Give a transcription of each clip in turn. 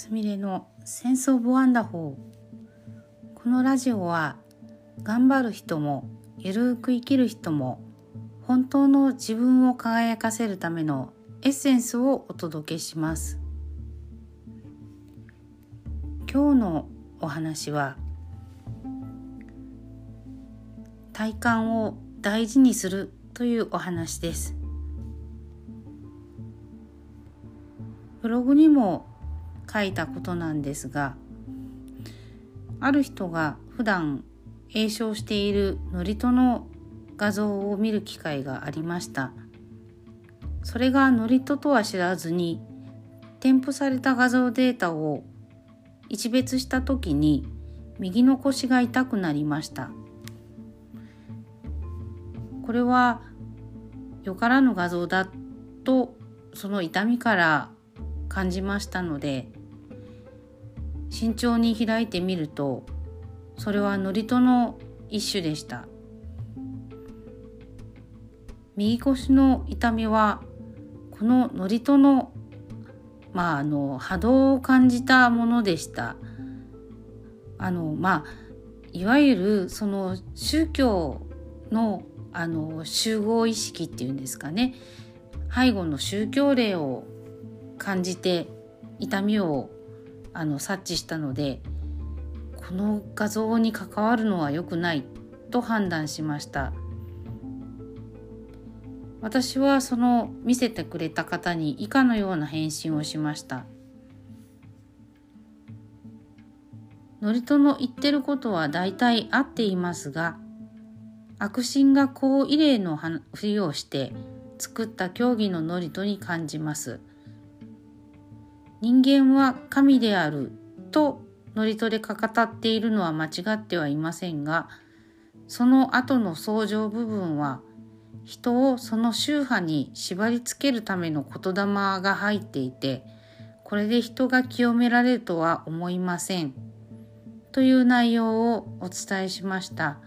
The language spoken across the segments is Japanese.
すみれのセンスオブワンダホーこのラジオは頑張る人もゆるく生きる人も本当の自分を輝かせるためのエッセンスをお届けします。今日のお話は体感を大事にするというお話です。ブログにも書いたことなんですがある人が普段詠唱している祝詞の画像を見る機会がありました。それが祝詞とは知らずに添付された画像データを一別した時に右の腰が痛くなりました。これはよからぬ画像だとその痛みから感じましたので慎重に開いてみるとそれは祝詞の一種でした。右腰の痛みはこの祝詞のまああの波動を感じたものでした。あのまあいわゆるその宗教のあの集合意識っていうんですかね。背後の宗教霊を感じて痛みをあの察知したのでこの画像に関わるのは良くないと判断しました。私はその見せてくれた方に以下のような返信をしました。祝詞の言ってることは大体合っていますが悪心が好異例のふりをして作った教義の祝詞に感じます。人間は神であると祝詞でかかたっているのは間違ってはいませんがその後の相乗部分は人をその宗派に縛り付けるための言霊が入っていてこれで人が清められるとは思いません。という内容をお伝えしました。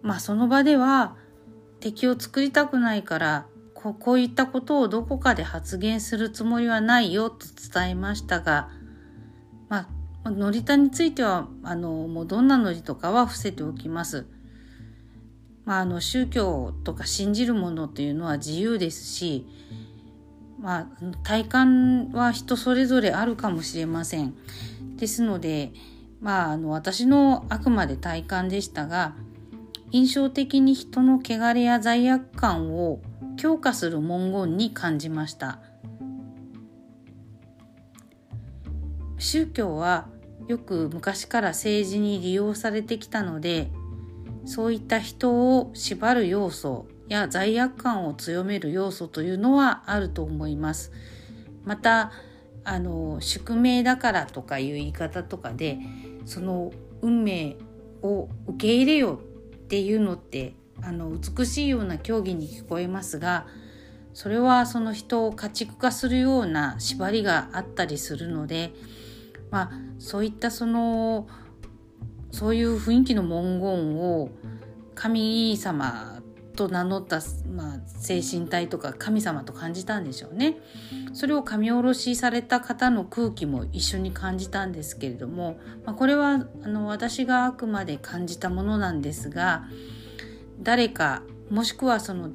まあその場では敵を作りたくないからここういったことをどこかで発言するつもりはないよと伝えましたが、まあ、ノリタについてはあのもうどんなノリとかは伏せておきます。まあ、あの宗教とか信じるものというのは自由ですし、まあ、体感は人それぞれあるかもしれません。ですので、まあ、あの私のあくまで体感でしたが印象的に人の汚れや罪悪感を強化する文言に感じました。宗教はよく昔から政治に利用されてきたのでそういった人を縛る要素や罪悪感を強める要素というのはあると思います。またあの宿命だからとかいう言い方とかでその運命を受け入れよっていうのってあの美しいような競技に聞こえますがそれはその人を家畜化するような縛りがあったりするので、まあ、そういったそのそういう雰囲気の文言を神様と名乗った、まあ、精神体とか神様と感じたんでしょうね。それを神下ろしされた方の空気も一緒に感じたんですけれども、まあ、これはあの私があくまで感じたものなんですが誰かもしくはその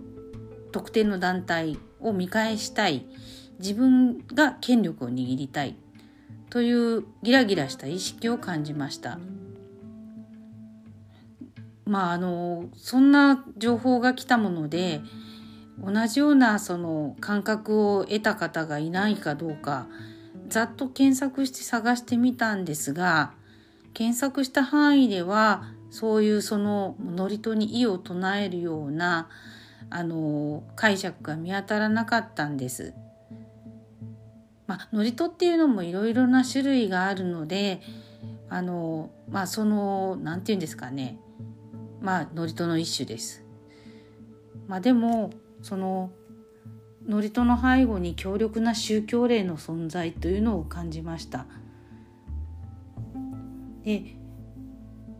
特定の団体を見返したい自分が権力を握りたいというギラギラした意識を感じましたまああのそんな情報が来たもので同じようなその感覚を得た方がいないかどうかざっと検索して探してみたんですが検索した範囲ではそういうその祝詞に異を唱えるようなあの解釈が見当たらなかったんです。まあ、祝詞っていうのもいろいろな種類があるのであのまあその何て言うんですかねまあ祝詞の一種です。まあ、でもその祝詞の背後に強力な宗教霊の存在というのを感じました。で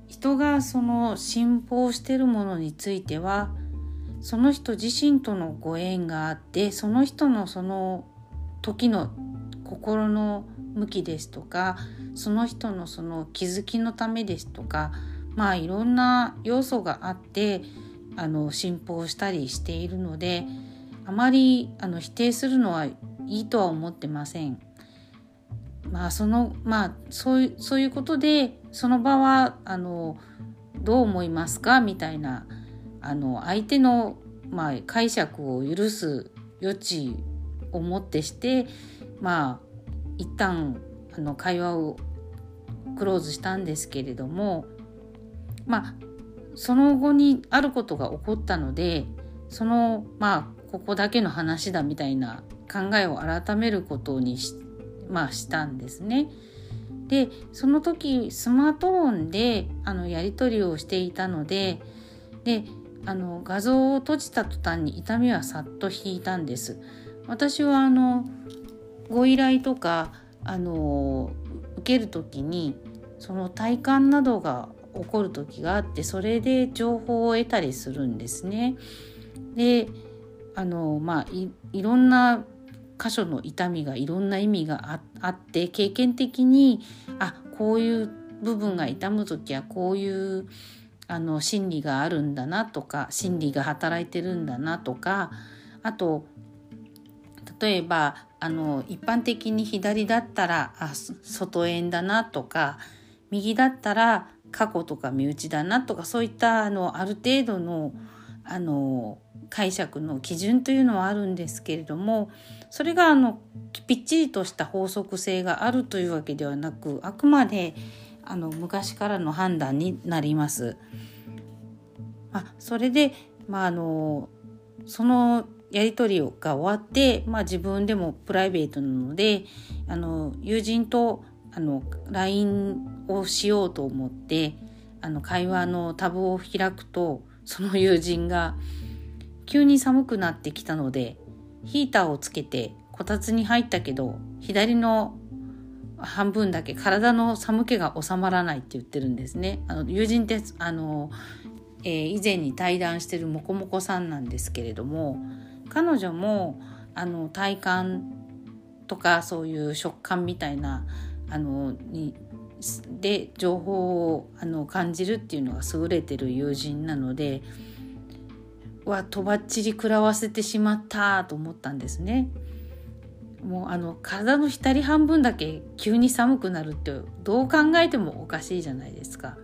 人がその信奉してるものについてはその人自身とのご縁があってその人のその時の心の向きですとかその人のその気づきのためですとかまあいろんな要素があってあの信奉したりしているのであまりあの否定するのはいいとは思ってません。まあそのまあそういうそういうことでその場はあのどう思いますか？みたいなあの相手の、まあ、解釈を許す余地をもってしてまあ一旦あの会話をクローズしたんですけれどもまあその後にあることが起こったのでそのまあここだけの話だみたいな考えを改めることにし,、まあ、したんですね。でその時スマートフォンであのやり取りをしていたのでであの画像を閉じた途端に痛みはさっと引いたんです。私はあのご依頼とかあの受ける時にその体感などが起こる時があってそれで情報を得たりするんですね。であのまあいろんな箇所の痛みがいろんな意味があって経験的にあこういう部分が痛む時はこういうあの心理があるんだなとか心理が働いてるんだなとかあと例えばあの一般的に左だったらあ外縁だなとか右だったら過去とか身内だなとかそういったあのある程度のあの解釈の基準というのはあるんですけれどもそれがあのぴっちりとした法則性があるというわけではなくあくまであの昔からの判断になります。あそれで、まあ、あのそのやり取りが終わって、まあ、自分でもプライベートなのであの友人とあの LINE をしようと思ってあの会話のタブを開くとその友人が急に寒くなってきたのでヒーターをつけてこたつに入ったけど左の半分だけ体の寒気が収まらないって言ってるんですね。あの友人ってあの、えー、以前に対談してるもこもこさんなんですけれども彼女もあの体感とかそういう食感みたいなあのにで情報をあの感じるっていうのが優れてる友人なのではとばっちり食らわせてしまったと思ったんですね。もうあの体の左半分だけ急に寒くなるってどう考えてもおかしいじゃないですか。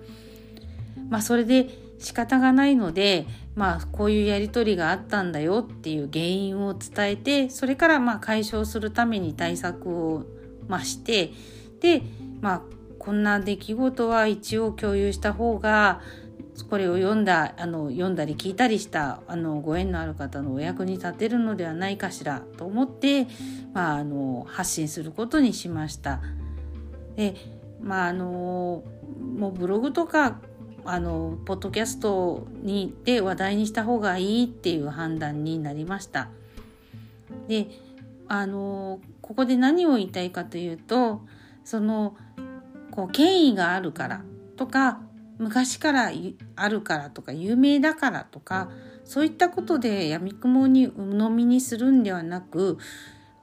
まあそれで仕方がないのでまあこういうやり取りがあったんだよっていう原因を伝えてそれからまあ解消するために対策をましてでまあこんな出来事は一応共有した方がこれを読んだあの読んだり聞いたりしたあのご縁のある方のお役に立てるのではないかしらと思って、まあ、あの発信することにしました。でまああのもうブログとかあのポッドキャストにで話題にした方がいいっていう判断になりました。であのここで何を言いたいかというとそのこう権威があるからとか昔からあるからとか有名だからとかそういったことでやみくもに鵜呑みにするんではなく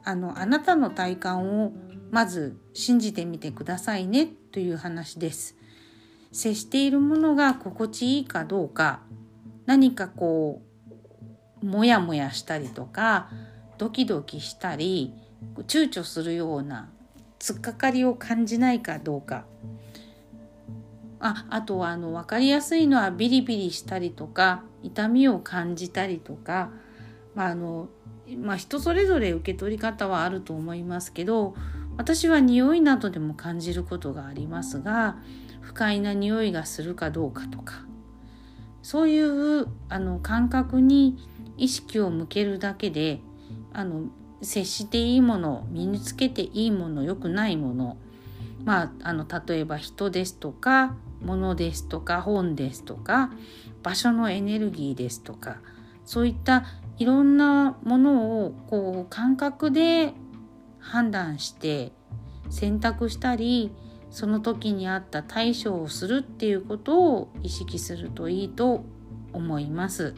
あのあなたの体感をまず信じてみてくださいねという話です。接しているものが心地いいかどうか何かこうモヤモヤしたりとかドキドキしたり躊躇するような突っかかりを感じないかどうか。ああとはあの分かりやすいのはビリビリしたりとか痛みを感じたりとか、まあのまあ、人それぞれ受け取り方はあると思いますけど私は匂いなどでも感じることがありますが不快な匂いがするかどうかとか。そういうあの感覚に意識を向けるだけであの接していいもの身につけていいもの良くないものまあ、あの例えば人ですとか物ですとか本ですとか場所のエネルギーですとかそういったいろんなものをこう感覚で判断して選択したりその時にあった対処をするっていうことを意識するといいと思います。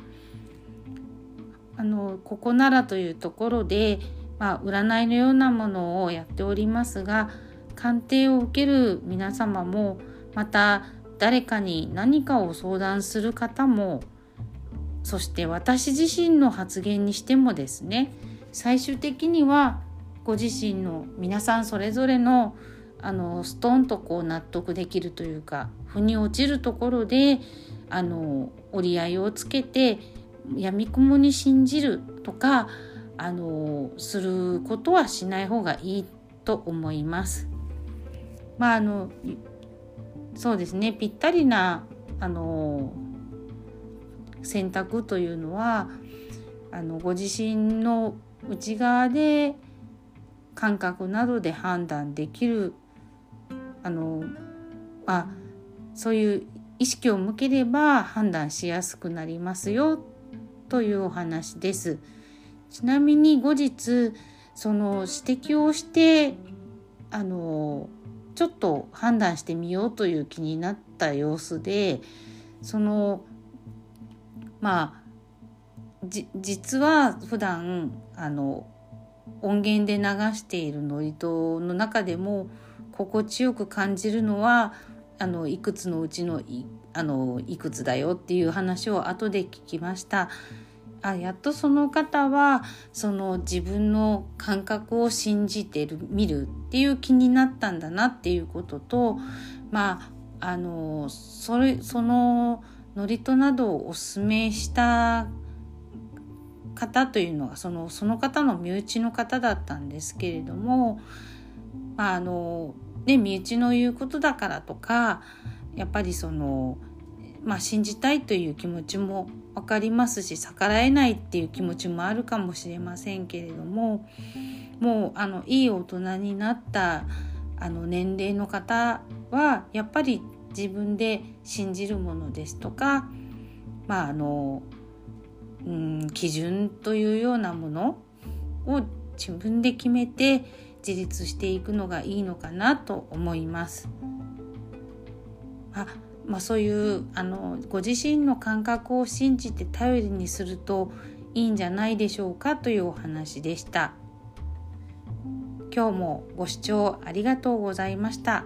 あのここならというところでまあ、占いのようなものをやっておりますが鑑定を受ける皆様もまた誰かに何かを相談する方もそして私自身の発言にしてもですね最終的にはご自身の皆さんそれぞれのあのストンとこう納得できるというか腑に落ちるところであの折り合いをつけてやみくもに信じるとかあのすることはしない方がいいと思います。まああのそうですねぴったりなあの選択というのはあのご自身の内側で感覚などで判断できるあのまあそういう意識を向ければ判断しやすくなりますよというお話です。ちなみに後日その指摘をしてあのちょっと判断してみようという気になった様子でそのまあ実は普段あの音源で流している祝詞の中でも心地よく感じるのはあのいくつのうちのあのいくつだよっていう話を後で聞きました。あやっとその方はその自分の感覚を信じてる見るっていう気になったんだなっていうこととまああのそれその祝詞などをおすすめした方というのがそのその方の身内の方だったんですけれども、まああのね、身内の言うことだからとかやっぱりその、まあ、信じたいという気持ちも分かりますし逆らえないっていう気持ちもあるかもしれませんけれどももうあのいい大人になったあの年齢の方はやっぱり自分で信じるものですとか、まああのうん、基準というようなものを自分で決めて自立していくのがいいのかなと思います。あまあ、そういうあのご自身の感覚を信じて頼りにするといいんじゃないでしょうかというお話でした。今日もご視聴ありがとうございました。